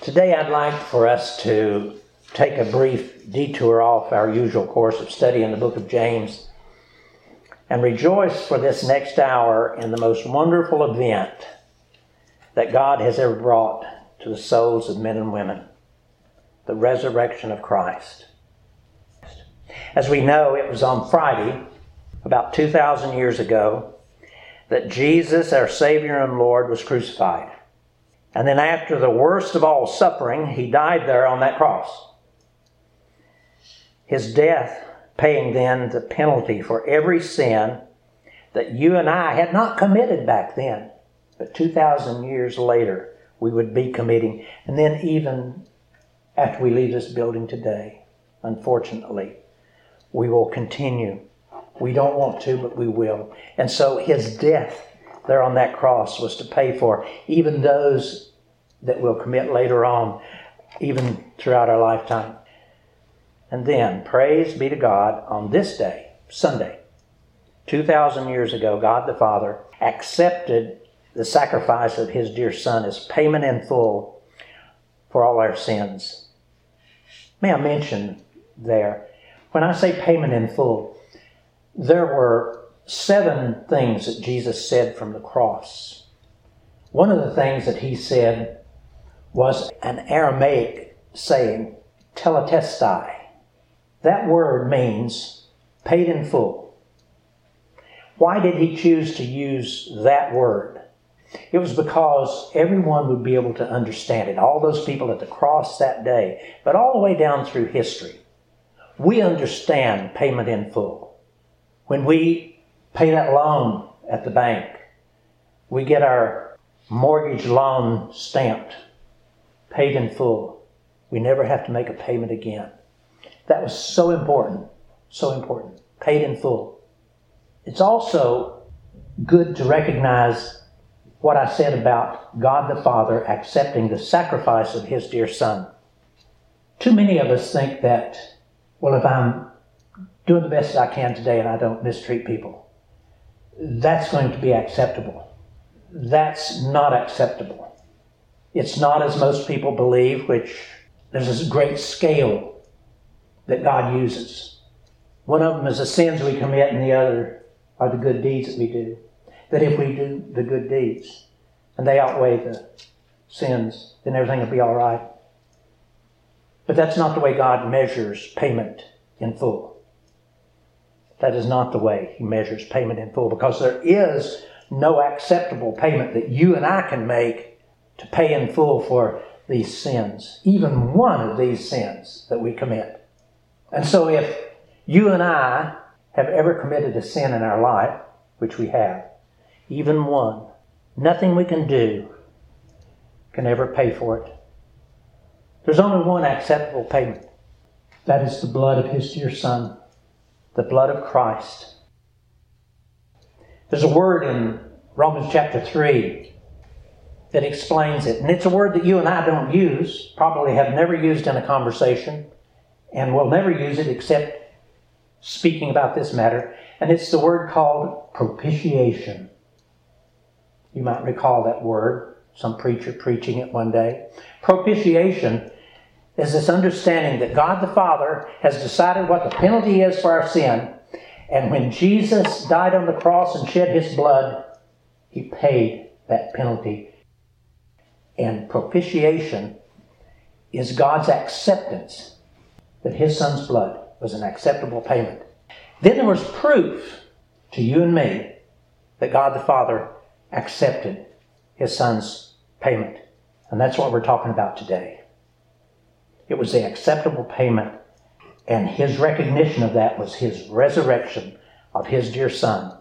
Today, I'd like for us to take a brief detour off our usual course of study in the book of James and rejoice for this next hour in the most wonderful event that God has ever brought to the souls of men and women the resurrection of Christ. As we know, it was on Friday, about 2,000 years ago, that Jesus, our Savior and Lord, was crucified. And then, after the worst of all suffering, he died there on that cross. His death paying then the penalty for every sin that you and I had not committed back then, but 2,000 years later we would be committing. And then, even after we leave this building today, unfortunately, we will continue. We don't want to, but we will. And so his death there on that cross was to pay for even those that we'll commit later on, even throughout our lifetime. And then, praise be to God, on this day, Sunday, 2,000 years ago, God the Father accepted the sacrifice of his dear Son as payment in full for all our sins. May I mention there, when I say payment in full, there were seven things that Jesus said from the cross. One of the things that he said was an Aramaic saying, tetelestai. That word means paid in full. Why did he choose to use that word? It was because everyone would be able to understand it. All those people at the cross that day, but all the way down through history. We understand payment in full. When we pay that loan at the bank, we get our mortgage loan stamped, paid in full. We never have to make a payment again. That was so important, so important. Paid in full. It's also good to recognize what I said about God the Father accepting the sacrifice of His dear Son. Too many of us think that, well, if I'm doing the best I can today and I don't mistreat people, that's going to be acceptable. That's not acceptable. It's not as most people believe, which there's this great scale that God uses. One of them is the sins we commit, and the other are the good deeds that we do that if we do the good deeds and they outweigh the sins, then everything will be all right. But that's not the way God measures payment in full. That is not the way He measures payment in full because there is no acceptable payment that you and I can make to pay in full for these sins, even one of these sins that we commit. And so if you and I have ever committed a sin in our life, which we have, even one. Nothing we can do can ever pay for it. There's only one acceptable payment. That is the blood of His dear Son, the blood of Christ. There's a word in Romans chapter 3 that explains it. And it's a word that you and I don't use, probably have never used in a conversation, and will never use it except speaking about this matter. And it's the word called propitiation. You might recall that word, some preacher preaching it one day. Propitiation is this understanding that God the Father has decided what the penalty is for our sin, and when Jesus died on the cross and shed his blood, he paid that penalty. And propitiation is God's acceptance that his son's blood was an acceptable payment. Then there was proof to you and me that God the Father accepted his son's payment. And that's what we're talking about today. It was the acceptable payment, and his recognition of that was his resurrection of his dear son.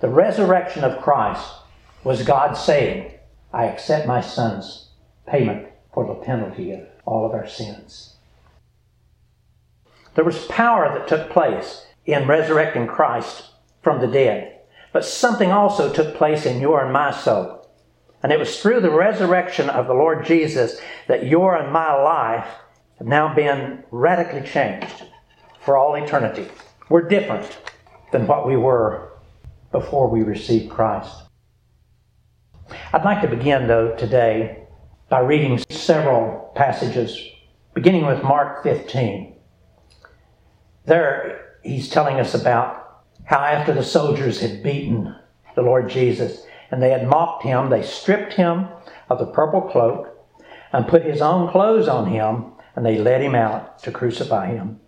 The resurrection of Christ was God saying, I accept my son's payment for the penalty of all of our sins. There was power that took place in resurrecting Christ from the dead. But something also took place in your and my soul. And it was through the resurrection of the Lord Jesus that your and my life have now been radically changed for all eternity. We're different than what we were before we received Christ. I'd like to begin, though, today by reading several passages, beginning with Mark 15. There, he's telling us about how after the soldiers had beaten the Lord Jesus and they had mocked him, they stripped him of the purple cloak and put his own clothes on him, and they led him out to crucify him.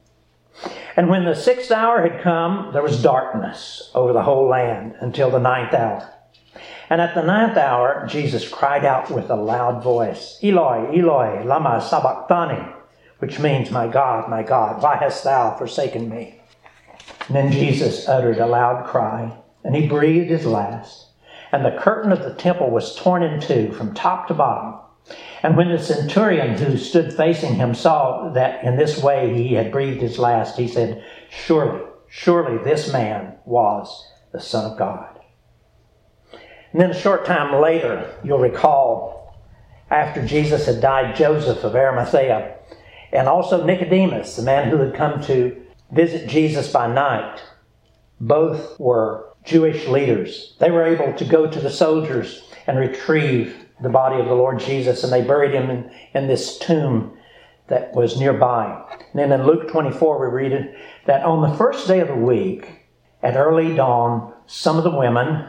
And when the sixth hour had come, there was darkness over the whole land until the ninth hour. And at the ninth hour, Jesus cried out with a loud voice, Eloi, Eloi, lama sabachthani, which means, My God, my God, why hast thou forsaken me? And then Jesus uttered a loud cry, and he breathed his last. And the curtain of the temple was torn in two from top to bottom. And when the centurion who stood facing him saw that in this way he had breathed his last, he said, Surely, surely this man was the Son of God. And then a short time later, you'll recall, after Jesus had died, Joseph of Arimathea, and also Nicodemus, the man who had come to visit Jesus by night, both were Jewish leaders. They were able to go to the soldiers and retrieve the body of the Lord Jesus, and they buried him in, in this tomb that was nearby. And then in Luke 24, we read that on the first day of the week, at early dawn, some of the women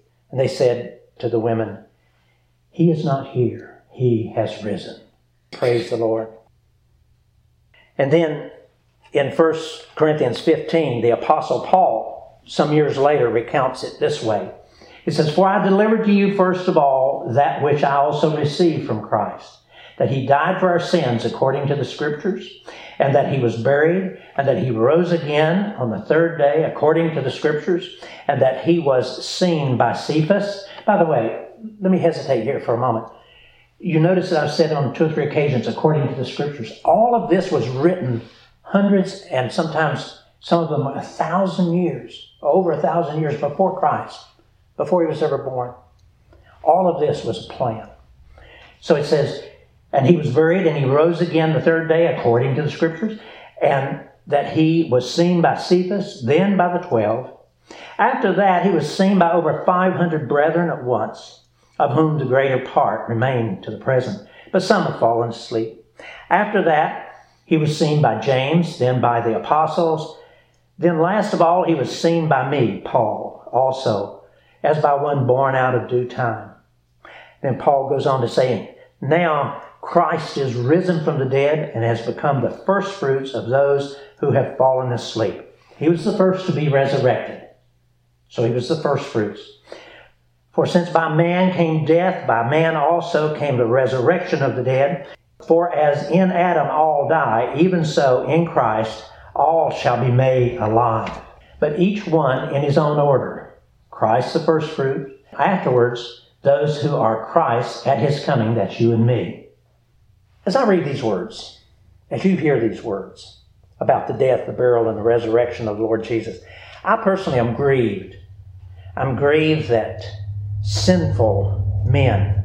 And they said to the women, He is not here, He has risen. Praise the Lord. And then in 1 Corinthians 15, the Apostle Paul, some years later, recounts it this way. He says, For I delivered to you first of all that which I also received from Christ, that he died for our sins according to the Scriptures, and that he was buried, and that he rose again on the third day according to the Scriptures, and that he was seen by Cephas. By the way, let me hesitate here for a moment. You notice that I've said on two or three occasions, according to the Scriptures. All of this was written hundreds and sometimes some of them a thousand years, over a thousand years before Christ before he was ever born. All of this was a plan. So it says, and he was buried and he rose again the third day according to the scriptures, and that he was seen by Cephas, then by the twelve. After that, he was seen by over 500 brethren at once, of whom the greater part remain to the present, but some have fallen asleep. After that, he was seen by James, then by the apostles. Then, last of all, he was seen by me, Paul, also as by one born out of due time. Then Paul goes on to say, Now Christ is risen from the dead and has become the first fruits of those who have fallen asleep. He was the first to be resurrected. So he was the first fruits. For since by man came death, by man also came the resurrection of the dead. For as in Adam all die, even so in Christ all shall be made alive. But each one in his own order. Christ the first fruit. Afterwards, those who are Christ at his coming, that's you and me. As I read these words, as you hear these words about the death, the burial, and the resurrection of the Lord Jesus, I personally am grieved. I'm grieved that sinful men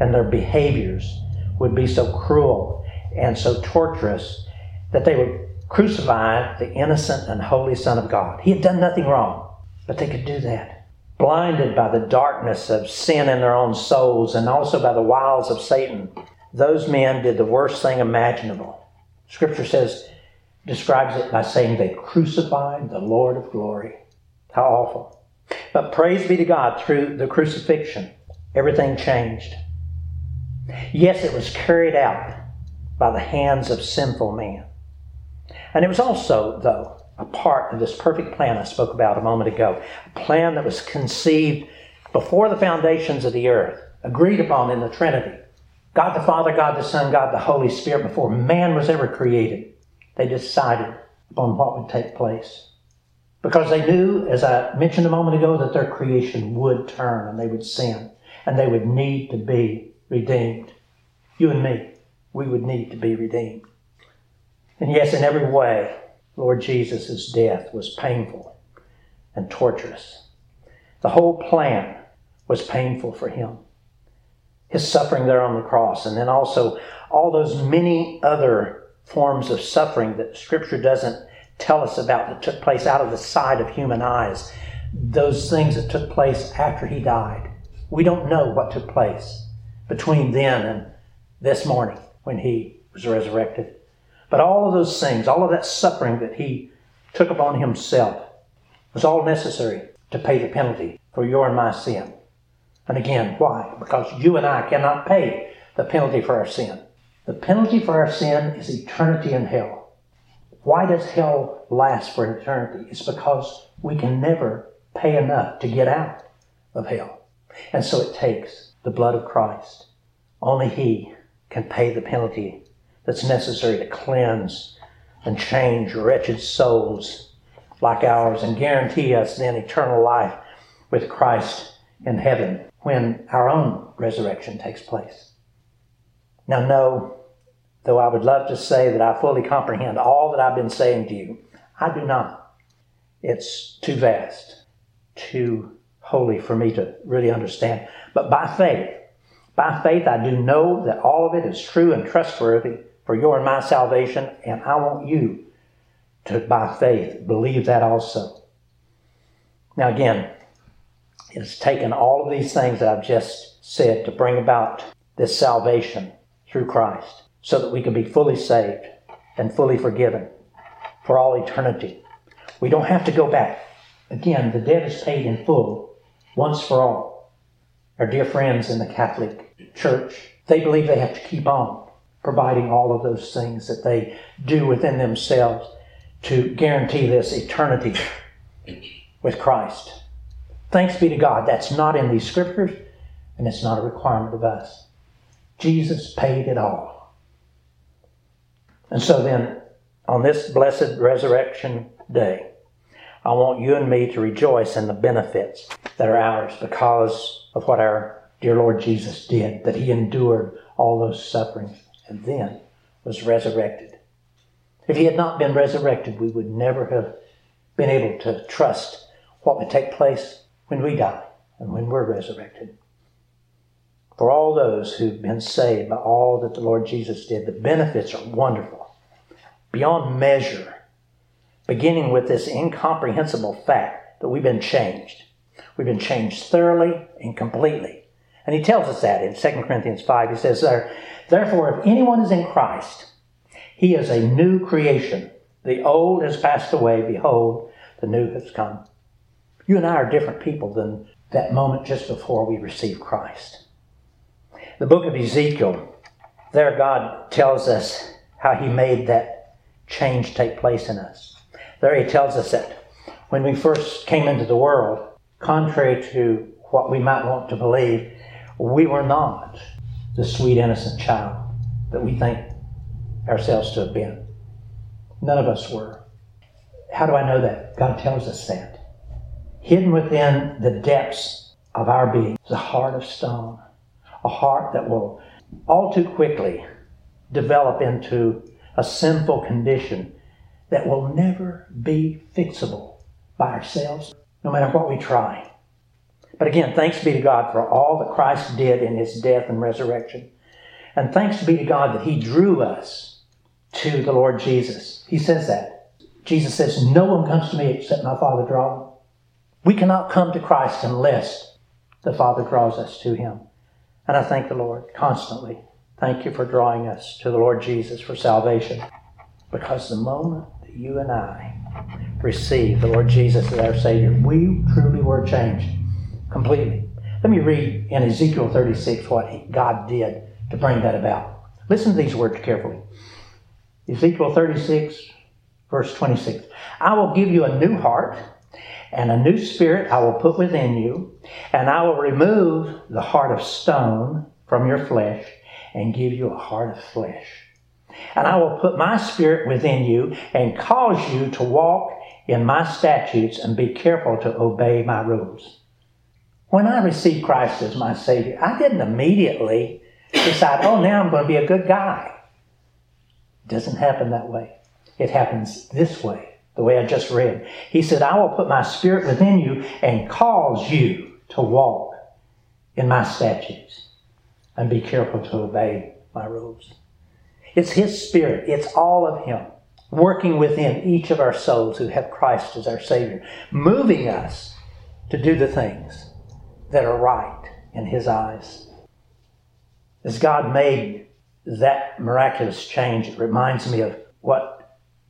and their behaviors would be so cruel and so torturous that they would crucify the innocent and holy Son of God. He had done nothing wrong, but they could do that blinded by the darkness of sin in their own souls and also by the wiles of Satan. Those men did the worst thing imaginable. Scripture says, describes it by saying they crucified the Lord of glory. How awful. But praise be to God, through the crucifixion, everything changed. Yes, it was carried out by the hands of sinful men. And it was also, though, a part of this perfect plan I spoke about a moment ago. A plan that was conceived before the foundations of the earth, agreed upon in the Trinity. God the Father, God the Son, God the Holy Spirit, before man was ever created, they decided upon what would take place. Because they knew, as I mentioned a moment ago, that their creation would turn and they would sin and they would need to be redeemed. You and me. we would need to be redeemed. And yes, in every way, Lord Jesus' death was painful and torturous. The whole plan was painful for him. His suffering there on the cross, and then also all those many other forms of suffering that Scripture doesn't tell us about that took place out of the sight of human eyes. Those things that took place after he died. We don't know what took place between then and this morning when he was resurrected. But all of those things, all of that suffering that he took upon himself, was all necessary to pay the penalty for your and my sin. And again, why? Because you and I cannot pay the penalty for our sin. The penalty for our sin is eternity in hell. Why does hell last for eternity? It's because we can never pay enough to get out of hell. And so it takes the blood of Christ. Only He can pay the penalty that's necessary to cleanse and change wretched souls like ours and guarantee us then eternal life with Christ in heaven when our own resurrection takes place. Now, no, though I would love to say that I fully comprehend all that I've been saying to you, I do not. It's too vast, too holy for me to really understand. But by faith, by faith, I do know that all of it is true and trustworthy for your and my salvation, and I want you to, by faith, believe that also. Now, again, it has taken all of these things that I've just said to bring about this salvation through Christ so that we can be fully saved and fully forgiven for all eternity. We don't have to go back. Again, the debt is paid in full once for all. Our dear friends in the Catholic Church, they believe they have to keep on providing all of those things that they do within themselves to guarantee this eternity with Christ. Thanks be to God. That's not in these scriptures, and it's not a requirement of us. Jesus paid it all. And so then, on this blessed resurrection day, I want you and me to rejoice in the benefits that are ours because of what our dear Lord Jesus did, that he endured all those sufferings and then was resurrected. If he had not been resurrected, we would never have been able to trust what would take place when we die and when we're resurrected. For all those who've been saved by all that the Lord Jesus did, the benefits are wonderful, beyond measure, beginning with this incomprehensible fact that we've been changed. We've been changed thoroughly and completely. And he tells us that in 2 Corinthians 5. He says there, Therefore, if anyone is in Christ, he is a new creation. The old has passed away. Behold, the new has come. You and I are different people than that moment just before we receive Christ. The book of Ezekiel, there God tells us how he made that change take place in us. There he tells us that when we first came into the world, contrary to what we might want to believe, we were not the sweet, innocent child that we think ourselves to have been. None of us were. How do I know that? God tells us that. Hidden within the depths of our being is a heart of stone, a heart that will all too quickly develop into a sinful condition that will never be fixable by ourselves, no matter what we try. But again, thanks be to God for all that Christ did in his death and resurrection. And thanks be to God that he drew us to the Lord Jesus. He says that. Jesus says, No one comes to me except my Father draw we cannot come to Christ unless the Father draws us to Him. And I thank the Lord constantly. Thank you for drawing us to the Lord Jesus for salvation. Because the moment that you and I receive the Lord Jesus as our Savior, we truly were changed completely. Let me read in Ezekiel 36 what God did to bring that about. Listen to these words carefully. Ezekiel 36, verse 26. I will give you a new heart and a new spirit I will put within you, and I will remove the heart of stone from your flesh and give you a heart of flesh. And I will put my spirit within you and cause you to walk in my statutes and be careful to obey my rules. When I received Christ as my Savior, I didn't immediately decide, oh, now I'm going to be a good guy. It doesn't happen that way. It happens this way, the way I just read. He said, I will put my spirit within you and cause you to walk in my statutes and be careful to obey my rules. It's His Spirit, it's all of Him working within each of our souls who have Christ as our Savior, moving us to do the things that are right in His eyes. As God made that miraculous change, it reminds me of what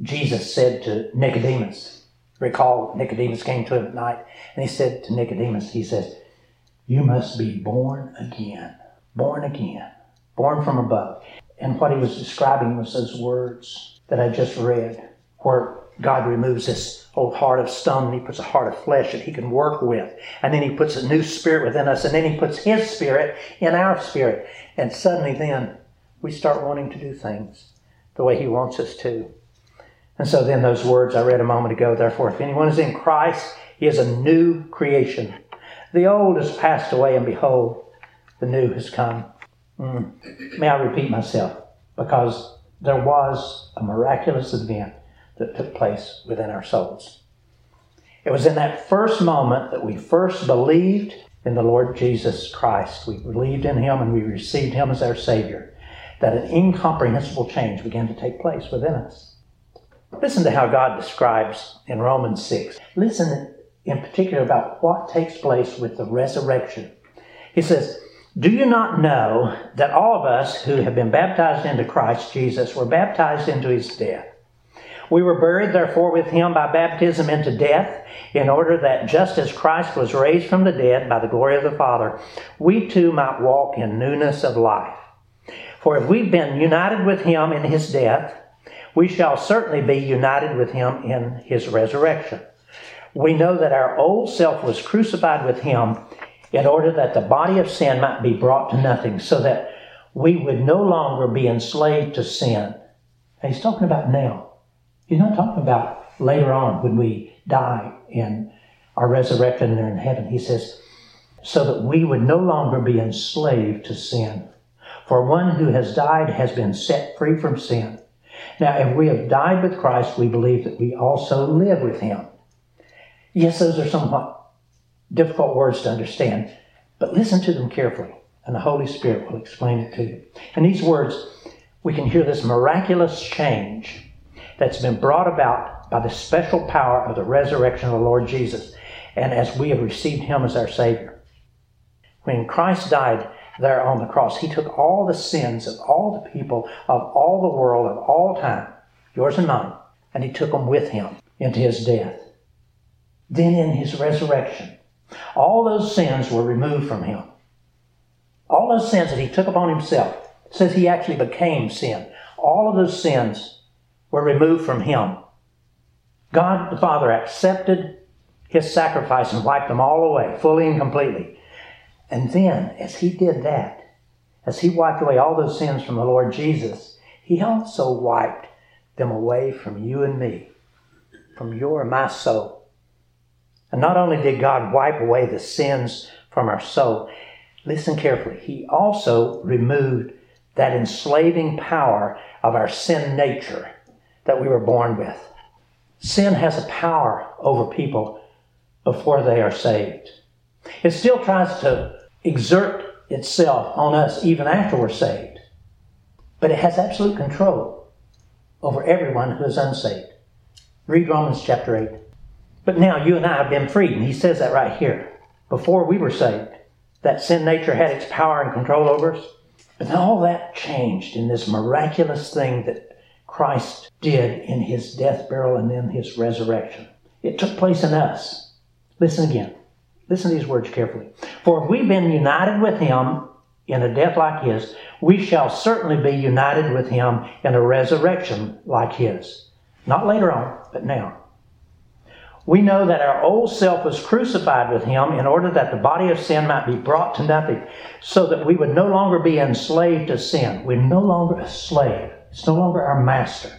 Jesus said to Nicodemus. Recall, Nicodemus came to him at night, and he said to Nicodemus, He says, You must be born again. Born again. Born from above. And what he was describing was those words that I just read, where God removes this old heart of stone and he puts a heart of flesh that he can work with. And then he puts a new spirit within us, and then he puts his spirit in our spirit. And suddenly then we start wanting to do things the way he wants us to. And so then those words I read a moment ago, therefore, if anyone is in Christ, he is a new creation. The old has passed away, and behold, the new has come. Mm. May I repeat myself? Because there was a miraculous event that took place within our souls. It was in that first moment that we first believed in the Lord Jesus Christ. We believed in Him and we received Him as our Savior. That an incomprehensible change began to take place within us. Listen to how God describes in Romans 6. Listen in particular about what takes place with the resurrection. He says, do you not know that all of us who have been baptized into Christ Jesus were baptized into his death? We were buried, therefore, with him by baptism into death, in order that just as Christ was raised from the dead by the glory of the Father, we too might walk in newness of life. For if we've been united with him in his death, we shall certainly be united with him in his resurrection. We know that our old self was crucified with him in order that the body of sin might be brought to nothing, so that we would no longer be enslaved to sin. He's talking about now. He's not talking about later on when we die and are resurrected and are in heaven. He says, so that we would no longer be enslaved to sin. For one who has died has been set free from sin. Now, if we have died with Christ, we believe that we also live with him. Yes, those are somewhat difficult words to understand, but listen to them carefully, and the Holy Spirit will explain it to you. In these words, we can hear this miraculous change that's been brought about by the special power of the resurrection of the Lord Jesus, and as we have received Him as our Savior. When Christ died there on the cross, He took all the sins of all the people, of all the world, of all time, yours and mine, and He took them with Him into His death. Then in His resurrection, all those sins were removed from him. All those sins that he took upon himself, says he actually became sin. All of those sins were removed from him. God the Father accepted his sacrifice and wiped them all away, fully and completely. And then, as he did that, as he wiped away all those sins from the Lord Jesus, he also wiped them away from you and me, from your and my soul. And not only did God wipe away the sins from our soul, listen carefully, He also removed that enslaving power of our sin nature that we were born with. Sin has a power over people before they are saved. It still tries to exert itself on us even after we're saved, but it has absolute control over everyone who is unsaved. Read Romans chapter 8. But now you and I have been freed, and he says that right here. Before we were saved, that sin nature had its power and control over us. But all that changed in this miraculous thing that Christ did in his death, burial, and then his resurrection. It took place in us. Listen again. Listen to these words carefully. For if we've been united with him in a death like his, we shall certainly be united with him in a resurrection like his. Not later on, but now we know that our old self was crucified with him in order that the body of sin might be brought to nothing, so that we would no longer be enslaved to sin. We're no longer a slave, it's no longer our master.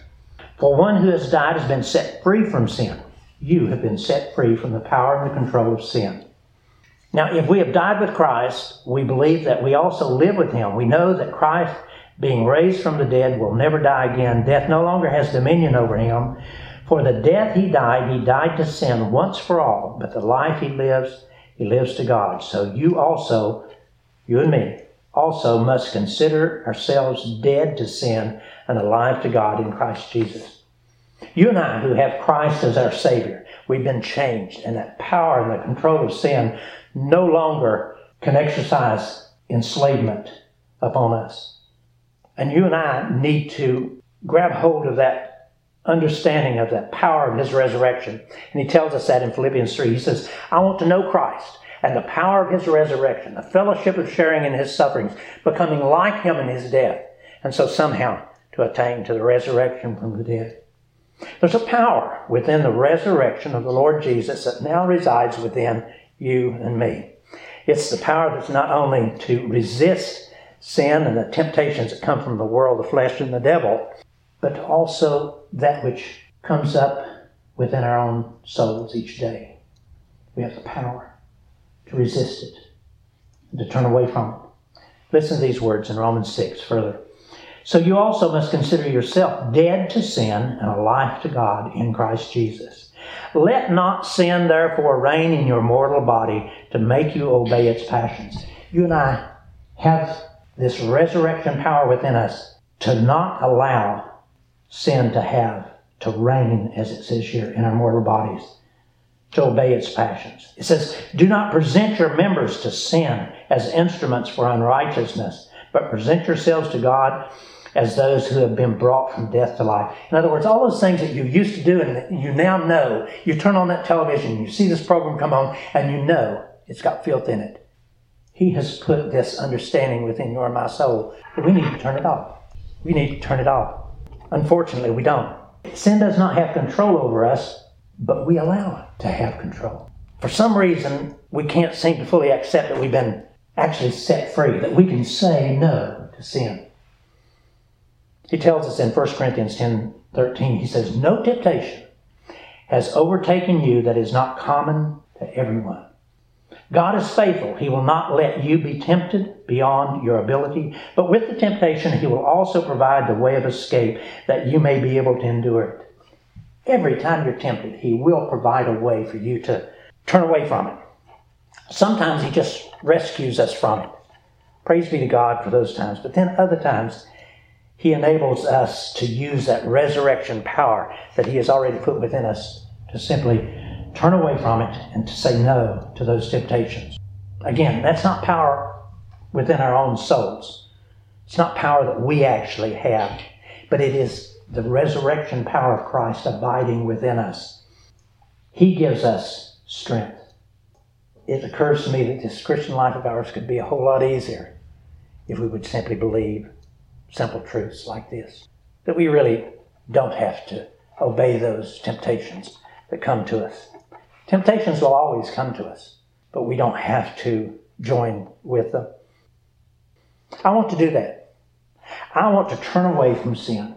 For one who has died has been set free from sin. You have been set free from the power and the control of sin. Now, if we have died with Christ, we believe that we also live with him. We know that Christ being raised from the dead, will never die again. Death no longer has dominion over him. For the death he died, he died to sin once for all, but the life he lives, he lives to God. So you also, you and me, also must consider ourselves dead to sin and alive to God in Christ Jesus. You and I, who have Christ as our Savior, we've been changed, and that power and the control of sin no longer can exercise enslavement upon us. And you and I need to grab hold of that understanding of that power of His resurrection. And He tells us that in Philippians 3. He says, I want to know Christ and the power of His resurrection, the fellowship of sharing in His sufferings, becoming like Him in His death, and so somehow to attain to the resurrection from the dead. There's a power within the resurrection of the Lord Jesus that now resides within you and me. It's the power that's not only to resist sin and the temptations that come from the world, the flesh, and the devil, but also that which comes up within our own souls each day. We have the power to resist it and to turn away from it. Listen to these words in Romans 6 further. So you also must consider yourself dead to sin and alive to God in Christ Jesus. Let not sin therefore reign in your mortal body to make you obey its passions. You and I have this resurrection power within us to not allow sin to have, to reign, as it says here, in our mortal bodies, to obey its passions. It says, Do not present your members to sin as instruments for unrighteousness, but present yourselves to God as those who have been brought from death to life. In other words, all those things that you used to do and you now know, you turn on that television, you see this program come on, and you know it's got filth in it. He has put this understanding within your and my soul that we need to turn it off. We need to turn it off. Unfortunately, we don't. Sin does not have control over us, but we allow it to have control. For some reason, we can't seem to fully accept that we've been actually set free, that we can say no to sin. He tells us in 1 Corinthians 10 13, he says, No temptation has overtaken you that is not common to everyone. God is faithful. He will not let you be tempted beyond your ability, but with the temptation, He will also provide the way of escape that you may be able to endure it. Every time you're tempted, He will provide a way for you to turn away from it. Sometimes He just rescues us from it. Praise be to God for those times. But then other times, he enables us to use that resurrection power that He has already put within us to simply turn away from it and to say no to those temptations. Again, that's not power within our own souls. It's not power that we actually have, but it is the resurrection power of Christ abiding within us. He gives us strength. It occurs to me that this Christian life of ours could be a whole lot easier if we would simply believe simple truths like this. That we really don't have to obey those temptations that come to us. Temptations will always come to us, but we don't have to join with them. I want to do that. I want to turn away from sin.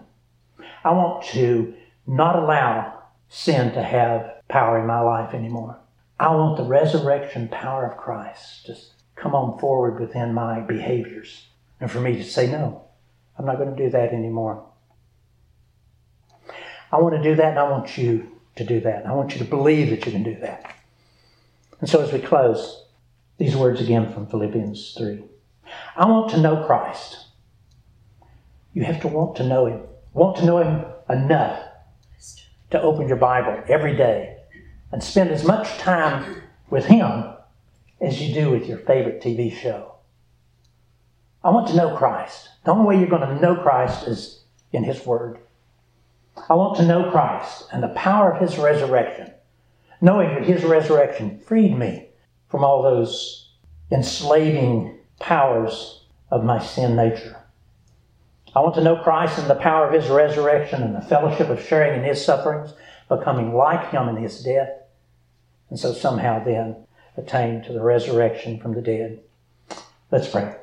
I want to not allow sin to have power in my life anymore. I want the resurrection power of Christ to come on forward within my behaviors and for me to say no. I'm not going to do that anymore. I want to do that, and I want you to do that. I want you to believe that you can do that. And so, as we close, these words again from Philippians 3 I want to know Christ. You have to want to know Him. Want to know Him enough to open your Bible every day and spend as much time with Him as you do with your favorite TV show. I want to know Christ. The only way you're going to know Christ is in His Word. I want to know Christ and the power of His resurrection, knowing that His resurrection freed me from all those enslaving powers of my sin nature. I want to know Christ and the power of His resurrection and the fellowship of sharing in His sufferings, becoming like Him in His death, and so somehow then attain to the resurrection from the dead. Let's pray.